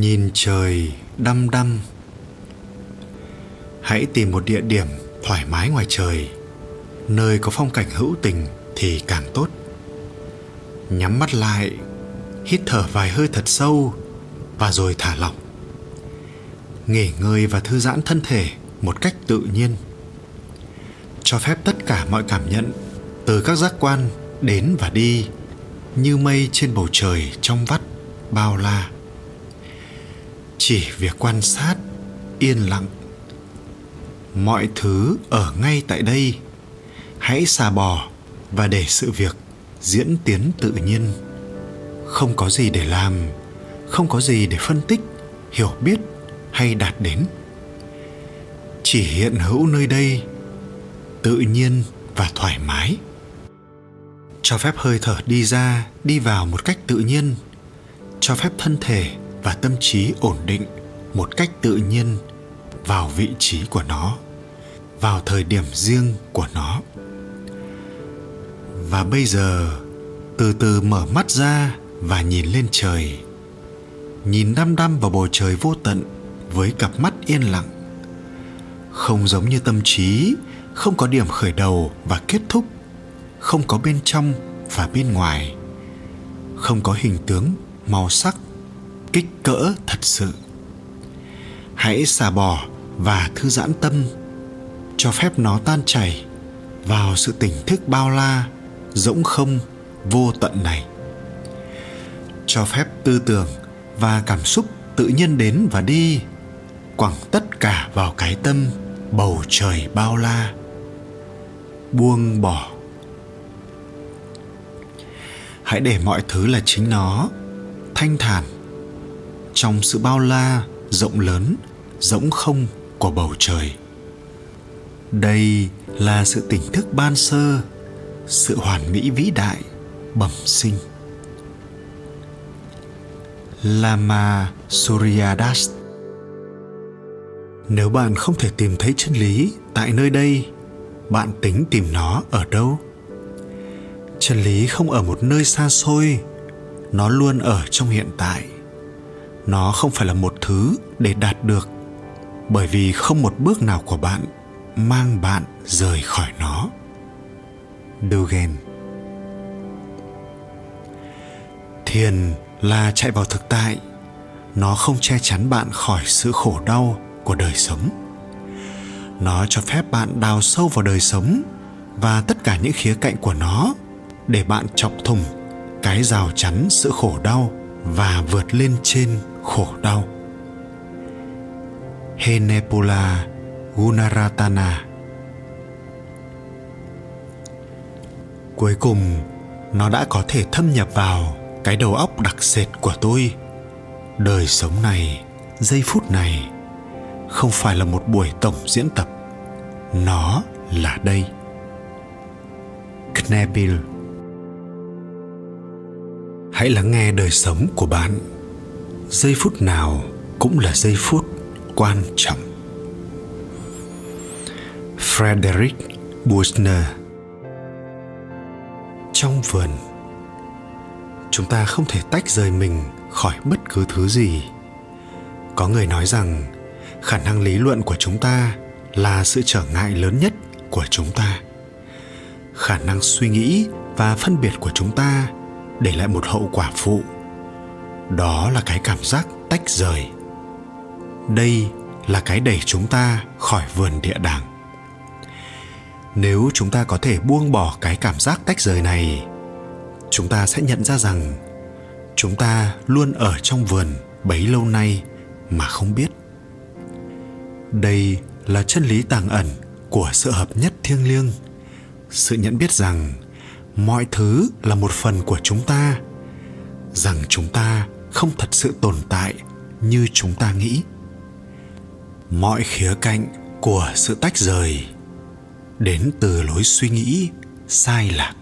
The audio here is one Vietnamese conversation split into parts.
nhìn trời đăm đăm. Hãy tìm một địa điểm thoải mái ngoài trời. Nơi có phong cảnh hữu tình thì càng tốt. Nhắm mắt lại, hít thở vài hơi thật sâu và rồi thả lỏng. Nghỉ ngơi và thư giãn thân thể một cách tự nhiên. Cho phép tất cả mọi cảm nhận, từ các giác quan đến và đi, như mây trên bầu trời trong vắt, bao la chỉ việc quan sát, yên lặng. Mọi thứ ở ngay tại đây. Hãy xà bò và để sự việc diễn tiến tự nhiên. Không có gì để làm, không có gì để phân tích, hiểu biết hay đạt đến. Chỉ hiện hữu nơi đây, tự nhiên và thoải mái. Cho phép hơi thở đi ra, đi vào một cách tự nhiên. Cho phép thân thể và tâm trí ổn định một cách tự nhiên vào vị trí của nó, vào thời điểm riêng của nó. Và bây giờ, từ từ mở mắt ra và nhìn lên trời, nhìn đăm đăm vào bầu trời vô tận với cặp mắt yên lặng. Không giống như tâm trí, không có điểm khởi đầu và kết thúc, không có bên trong và bên ngoài, không có hình tướng màu sắc kích cỡ thật sự. Hãy xả bỏ và thư giãn tâm, cho phép nó tan chảy vào sự tỉnh thức bao la, rỗng không, vô tận này. Cho phép tư tưởng và cảm xúc tự nhiên đến và đi, quẳng tất cả vào cái tâm bầu trời bao la. Buông bỏ. Hãy để mọi thứ là chính nó, thanh thản trong sự bao la rộng lớn, rỗng không của bầu trời. Đây là sự tỉnh thức ban sơ, sự hoàn mỹ vĩ đại, bẩm sinh. Lama suryadas. Nếu bạn không thể tìm thấy chân lý tại nơi đây, bạn tính tìm nó ở đâu? Chân lý không ở một nơi xa xôi, nó luôn ở trong hiện tại nó không phải là một thứ để đạt được, bởi vì không một bước nào của bạn mang bạn rời khỏi nó. Dogen Thiền là chạy vào thực tại. Nó không che chắn bạn khỏi sự khổ đau của đời sống. Nó cho phép bạn đào sâu vào đời sống Và tất cả những khía cạnh của nó Để bạn chọc thùng cái rào chắn sự khổ đau Và vượt lên trên khổ đau. Henepula Gunaratana. Cuối cùng, nó đã có thể thâm nhập vào cái đầu óc đặc sệt của tôi. Đời sống này, giây phút này, không phải là một buổi tổng diễn tập. Nó là đây. Knebil. Hãy lắng nghe đời sống của bạn. Giây phút nào cũng là giây phút quan trọng. Frederick buchner. Trong vườn, chúng ta không thể tách rời mình khỏi bất cứ thứ gì. Có người nói rằng khả năng lý luận của chúng ta là sự trở ngại lớn nhất của chúng ta. Khả năng suy nghĩ và phân biệt của chúng ta để lại một hậu quả phụ đó là cái cảm giác tách rời. Đây là cái đẩy chúng ta khỏi vườn địa đàng. Nếu chúng ta có thể buông bỏ cái cảm giác tách rời này, chúng ta sẽ nhận ra rằng chúng ta luôn ở trong vườn bấy lâu nay mà không biết. Đây là chân lý tàng ẩn của sự hợp nhất thiêng liêng, sự nhận biết rằng mọi thứ là một phần của chúng ta, rằng chúng ta không thật sự tồn tại như chúng ta nghĩ. Mọi khía cạnh của sự tách rời đến từ lối suy nghĩ sai lạc.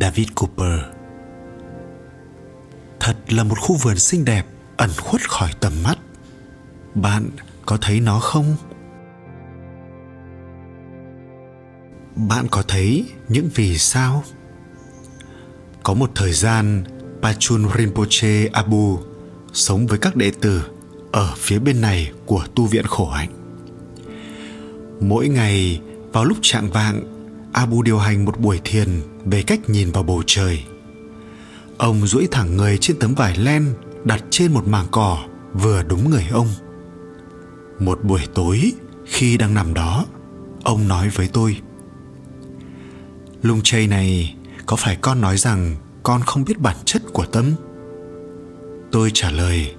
David cooper. Thật là một khu vườn xinh đẹp ẩn khuất khỏi tầm mắt. Bạn có thấy nó không? Bạn có thấy những vì sao? Có một thời gian pachun rinpoche abu sống với các đệ tử ở phía bên này của tu viện khổ hạnh. Mỗi ngày vào lúc trạng vạng, Abu điều hành một buổi thiền về cách nhìn vào bầu trời. Ông duỗi thẳng người trên tấm vải len đặt trên một mảng cỏ vừa đúng người ông. Một buổi tối khi đang nằm đó, ông nói với tôi: "Lung chay này, có phải con nói rằng con không biết bản chất của tâm?" Tôi trả lời: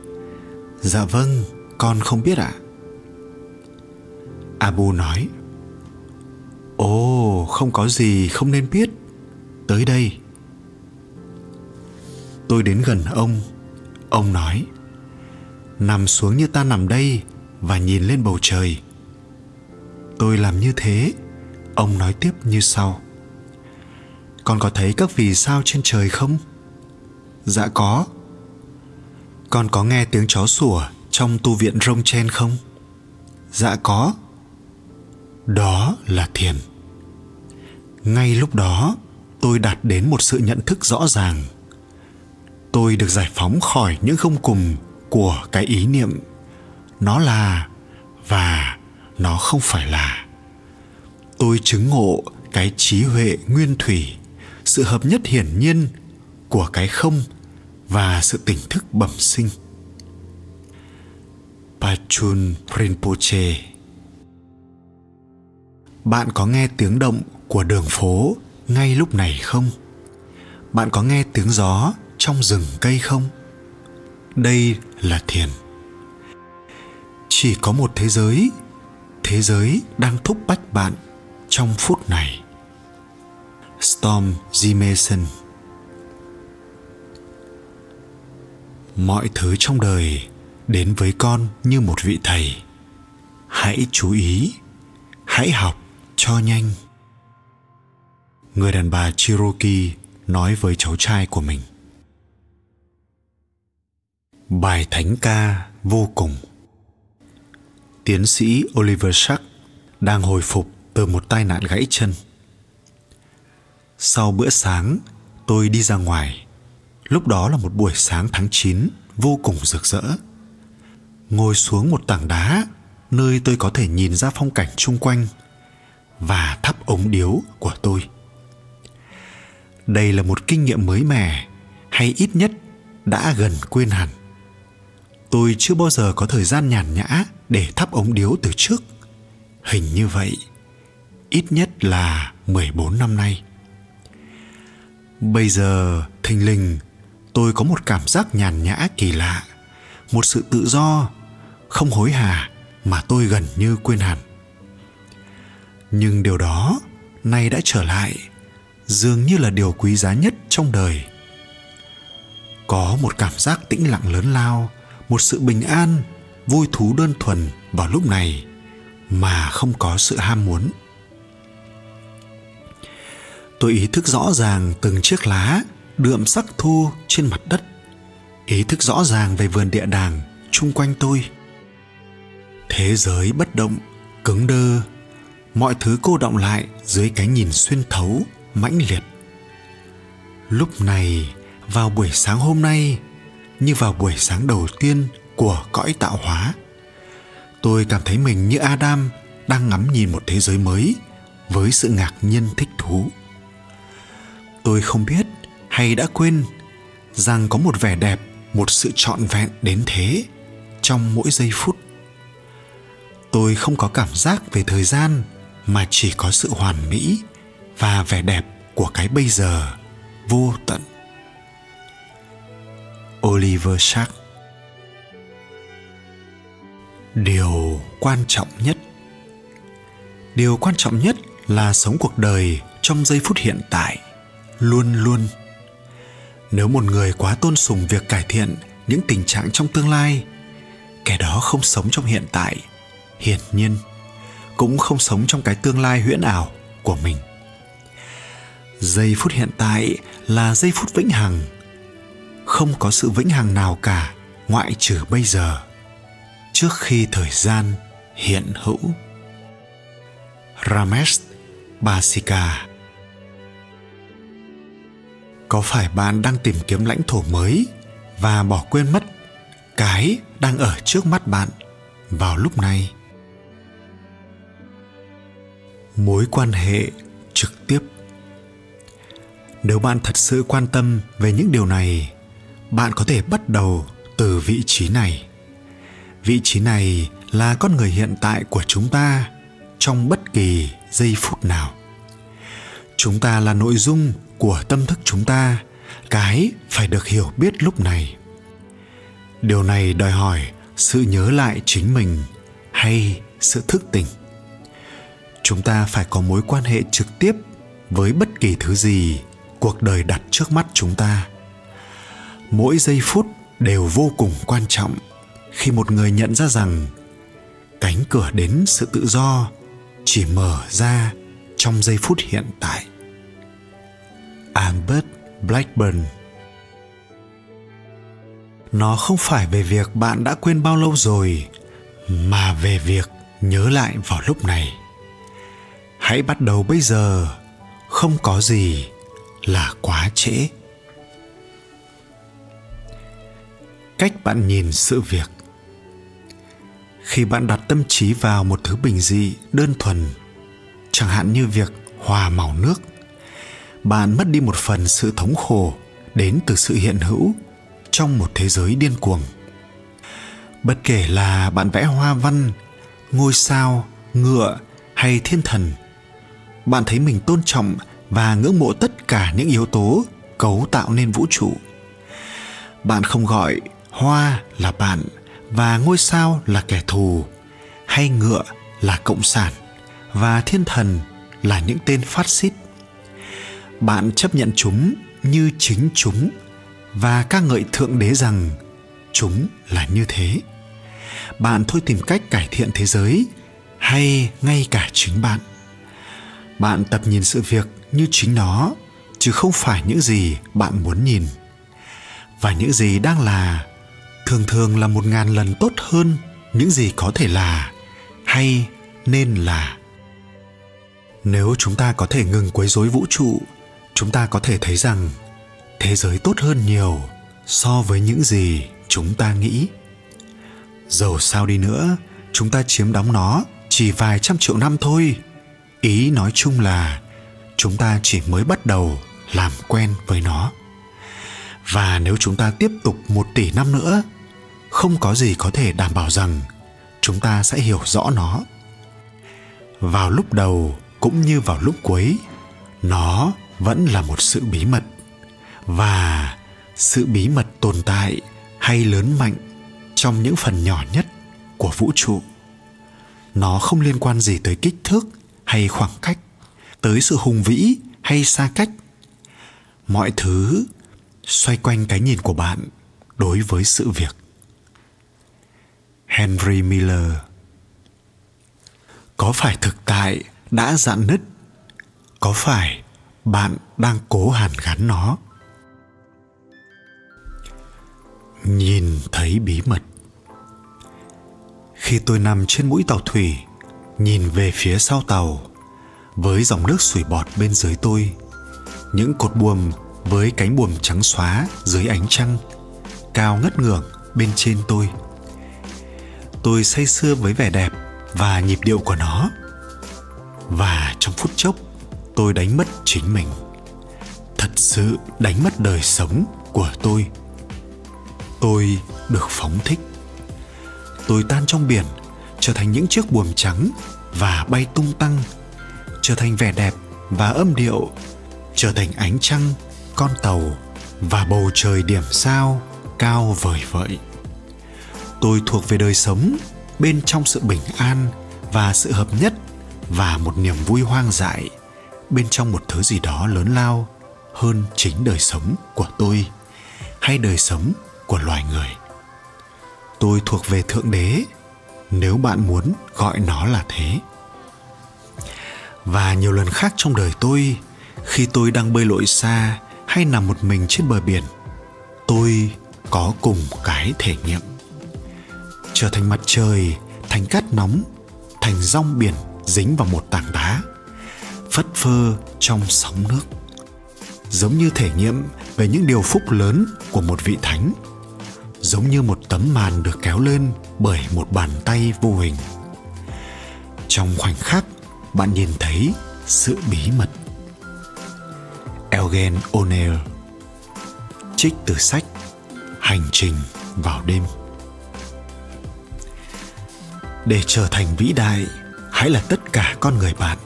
"Dạ vâng, con không biết ạ." Abu nói: Ồ, không có gì không nên biết. Tới đây. Tôi đến gần ông. Ông nói: "Nằm xuống như ta nằm đây và nhìn lên bầu trời." Tôi làm như thế. Ông nói tiếp như sau: "Con có thấy các vì sao trên trời không?" "Dạ có." "Con có nghe tiếng chó sủa trong tu viện rông chen không?" "Dạ có." đó là thiền ngay lúc đó, tôi đạt đến một sự nhận thức rõ ràng tôi được giải phóng khỏi những không cùng của cái ý niệm nó là và nó không phải là tôi chứng ngộ cái trí huệ nguyên thủy sự hợp nhất hiển nhiên của cái không và sự tỉnh thức bẩm sinh. Pachun Rinpoche. Bạn có nghe tiếng động của đường phố ngay lúc này không? Bạn có nghe tiếng gió trong rừng cây không? Đây là thiền. Chỉ có một thế giới thế giới đang thúc bách bạn trong phút này storm g mọi thứ trong đời đến với con như một vị thầy. Hãy chú ý, hãy học cho nhanh. Người đàn bà cherokee nói với cháu trai của mình. Bài thánh ca vô cùng. Tiến sĩ oliver shark đang hồi phục từ một tai nạn gãy chân sau bữa sáng, tôi đi ra ngoài. Lúc đó là một buổi sáng tháng 9 vô cùng rực rỡ. Ngồi xuống một tảng đá, nơi tôi có thể nhìn ra phong cảnh chung quanh và thắp ống điếu của tôi. Đây là một kinh nghiệm mới mẻ, hay ít nhất đã gần quên hẳn. Tôi chưa bao giờ có thời gian nhàn nhã để thắp ống điếu từ trước. Hình như vậy, ít nhất là 14 năm nay bây giờ, thình lình, tôi có một cảm giác nhàn nhã kỳ lạ. Một sự tự do, không hối hả mà tôi gần như quên hẳn. Nhưng điều đó nay đã trở lại, dường như là điều quý giá nhất trong đời. Có một cảm giác tĩnh lặng lớn lao, một sự bình an, vui thú đơn thuần vào lúc này mà không có sự ham muốn tôi ý thức rõ ràng từng chiếc lá đượm sắc thu trên mặt đất. Ý thức rõ ràng về vườn địa đàng chung quanh tôi. Thế giới bất động, cứng đơ. Mọi thứ cô động lại dưới cái nhìn xuyên thấu, mãnh liệt. Lúc này, vào buổi sáng hôm nay, như vào buổi sáng đầu tiên của cõi tạo hóa, tôi cảm thấy mình như adam đang ngắm nhìn một thế giới mới với sự ngạc nhiên thích thú tôi không biết hay đã quên rằng có một vẻ đẹp, một sự trọn vẹn đến thế trong mỗi giây phút. Tôi không có cảm giác về thời gian mà chỉ có sự hoàn mỹ và vẻ đẹp của cái bây giờ, vô tận. Oliver shark. Điều quan trọng nhất. Điều quan trọng nhất là sống cuộc đời trong giây phút hiện tại luôn luôn. Nếu một người quá tôn sùng việc cải thiện những tình trạng trong tương lai, kẻ đó không sống trong hiện tại, hiển nhiên cũng không sống trong cái tương lai huyễn ảo của mình. Giây phút hiện tại là giây phút vĩnh hằng. Không có sự vĩnh hằng nào cả, ngoại trừ bây giờ, trước khi thời gian hiện hữu. Ramesh basika có phải bạn đang tìm kiếm lãnh thổ mới và bỏ quên mất cái đang ở trước mắt bạn vào lúc này? Mối quan hệ trực tiếp. Nếu bạn thật sự quan tâm về những điều này, bạn có thể bắt đầu từ vị trí này. Vị trí này là con người hiện tại của chúng ta trong bất kỳ giây phút nào. Chúng ta là nội dung của tâm thức chúng ta, cái phải được hiểu biết lúc này. Điều này đòi hỏi sự nhớ lại chính mình hay sự thức tỉnh. Chúng ta phải có mối quan hệ trực tiếp với bất kỳ thứ gì cuộc đời đặt trước mắt chúng ta. Mỗi giây phút đều vô cùng quan trọng khi một người nhận ra rằng cánh cửa đến sự tự do chỉ mở ra trong giây phút hiện tại albert blackburn. Nó không phải về việc bạn đã quên bao lâu rồi, mà về việc nhớ lại vào lúc này. Hãy bắt đầu bây giờ. Không có gì là quá trễ. Cách bạn nhìn sự việc. Khi bạn đặt tâm trí vào một thứ bình dị, đơn thuần, chẳng hạn như việc hòa màu nước bạn mất đi một phần sự thống khổ đến từ sự hiện hữu trong một thế giới điên cuồng. Bất kể là bạn vẽ hoa văn, ngôi sao, ngựa hay thiên thần, bạn thấy mình tôn trọng và ngưỡng mộ tất cả những yếu tố cấu tạo nên vũ trụ. Bạn không gọi hoa là bạn và ngôi sao là kẻ thù, hay ngựa là cộng sản và thiên thần là những tên phát xít bạn chấp nhận chúng như chính chúng. Và ca ngợi thượng đế rằng chúng là như thế. Bạn thôi tìm cách cải thiện thế giới hay ngay cả chính bạn. Bạn tập nhìn sự việc như chính nó, chứ không phải những gì bạn muốn nhìn. Và những gì đang là, thường thường là một ngàn lần tốt hơn những gì có thể là hay nên là. Nếu chúng ta có thể ngừng quấy rối vũ trụ chúng ta có thể thấy rằng thế giới tốt hơn nhiều so với những gì chúng ta nghĩ. Dầu sao đi nữa, chúng ta chiếm đóng nó chỉ vài trăm triệu năm thôi. Ý nói chung là chúng ta chỉ mới bắt đầu làm quen với nó. Và nếu chúng ta tiếp tục một tỷ năm nữa, không có gì có thể đảm bảo rằng chúng ta sẽ hiểu rõ nó. Vào lúc đầu cũng như vào lúc cuối, nó vẫn là một sự bí mật. Và sự bí mật tồn tại hay lớn mạnh trong những phần nhỏ nhất của vũ trụ, nó không liên quan gì tới kích thước hay khoảng cách, tới sự hùng vĩ hay xa cách. Mọi thứ xoay quanh cái nhìn của bạn đối với sự việc. Henry miller. Có phải thực tại đã dạn nứt? Có phải bạn đang cố hàn gắn nó. Nhìn thấy bí mật. Khi tôi nằm trên mũi tàu thủy, nhìn về phía sau tàu, với dòng nước sủi bọt bên dưới tôi, những cột buồm với cánh buồm trắng xóa dưới ánh trăng, cao ngất ngưởng bên trên tôi. Tôi say sưa với vẻ đẹp và nhịp điệu của nó. Và trong phút chốc tôi đánh mất chính mình. Thật sự đánh mất đời sống của tôi. Tôi được phóng thích. Tôi tan trong biển, trở thành những chiếc buồm trắng và bay tung tăng, trở thành vẻ đẹp và âm điệu, trở thành ánh trăng, con tàu và bầu trời điểm sao cao vời vợi. Tôi thuộc về đời sống bên trong sự bình an và sự hợp nhất và một niềm vui hoang dại bên trong một thứ gì đó lớn lao hơn chính đời sống của tôi hay đời sống của loài người. Tôi thuộc về thượng đế, nếu bạn muốn gọi nó là thế. Và nhiều lần khác trong đời tôi, khi tôi đang bơi lội xa hay nằm một mình trên bờ biển, tôi có cùng cái thể nghiệm. Trở thành mặt trời, thành cát nóng, thành rong biển dính vào một tảng đá phất phơ trong sóng nước giống như thể nghiệm về những điều phúc lớn của một vị thánh giống như một tấm màn được kéo lên bởi một bàn tay vô hình. Trong khoảnh khắc bạn nhìn thấy sự bí mật. Elgen O'Neill Trích từ sách Hành trình vào đêm. Để trở thành vĩ đại, hãy là tất cả con người bạn.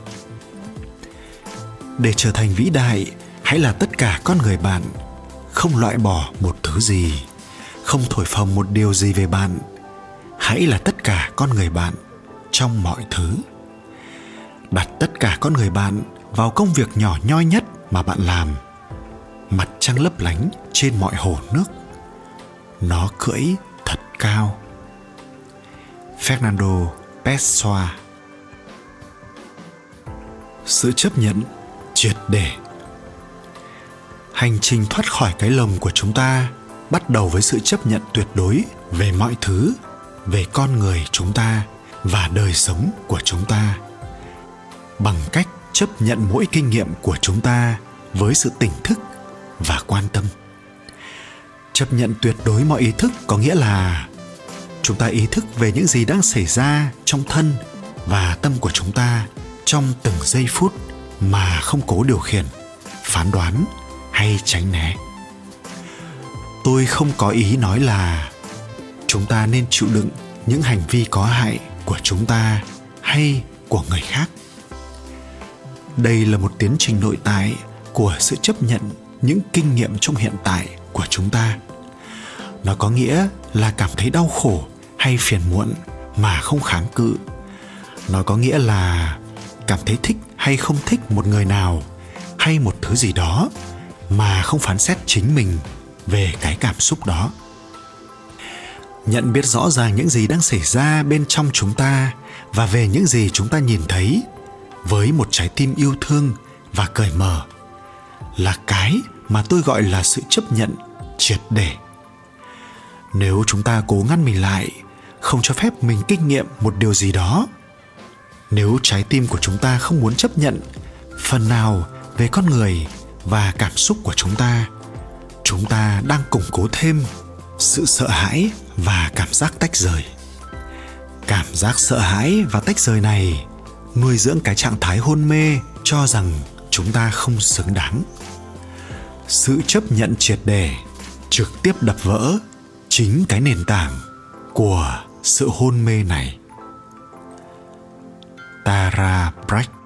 Để trở thành vĩ đại, hãy là tất cả con người bạn, không loại bỏ một thứ gì, không thổi phồng một điều gì về bạn. Hãy là tất cả con người bạn trong mọi thứ. Đặt tất cả con người bạn vào công việc nhỏ nhoi nhất mà bạn làm. Mặt trăng lấp lánh trên mọi hồ nước. Nó cưỡi thật cao. Fernando pessoa. Sự chấp nhận triệt để. Hành trình thoát khỏi cái lồng của chúng ta bắt đầu với sự chấp nhận tuyệt đối về mọi thứ, về con người chúng ta và đời sống của chúng ta. Bằng cách chấp nhận mỗi kinh nghiệm của chúng ta với sự tỉnh thức và quan tâm. Chấp nhận tuyệt đối mọi ý thức có nghĩa là chúng ta ý thức về những gì đang xảy ra trong thân và tâm của chúng ta trong từng giây phút mà không cố điều khiển, phán đoán hay tránh né. Tôi không có ý nói là chúng ta nên chịu đựng những hành vi có hại của chúng ta hay của người khác. Đây là một tiến trình nội tại của sự chấp nhận những kinh nghiệm trong hiện tại của chúng ta. Nó có nghĩa là cảm thấy đau khổ hay phiền muộn mà không kháng cự. Nó có nghĩa là cảm thấy thích hay không thích một người nào, hay một thứ gì đó mà không phán xét chính mình về cái cảm xúc đó. Nhận biết rõ ràng những gì đang xảy ra bên trong chúng ta và về những gì chúng ta nhìn thấy với một trái tim yêu thương và cởi mở là cái mà tôi gọi là sự chấp nhận triệt để. Nếu chúng ta cố ngăn mình lại, không cho phép mình kinh nghiệm một điều gì đó nếu trái tim của chúng ta không muốn chấp nhận phần nào về con người và cảm xúc của chúng ta chúng ta đang củng cố thêm sự sợ hãi và cảm giác tách rời. Cảm giác sợ hãi và tách rời này nuôi dưỡng cái trạng thái hôn mê cho rằng chúng ta không xứng đáng. Sự chấp nhận triệt để, trực tiếp đập vỡ chính cái nền tảng của sự hôn mê này tara brach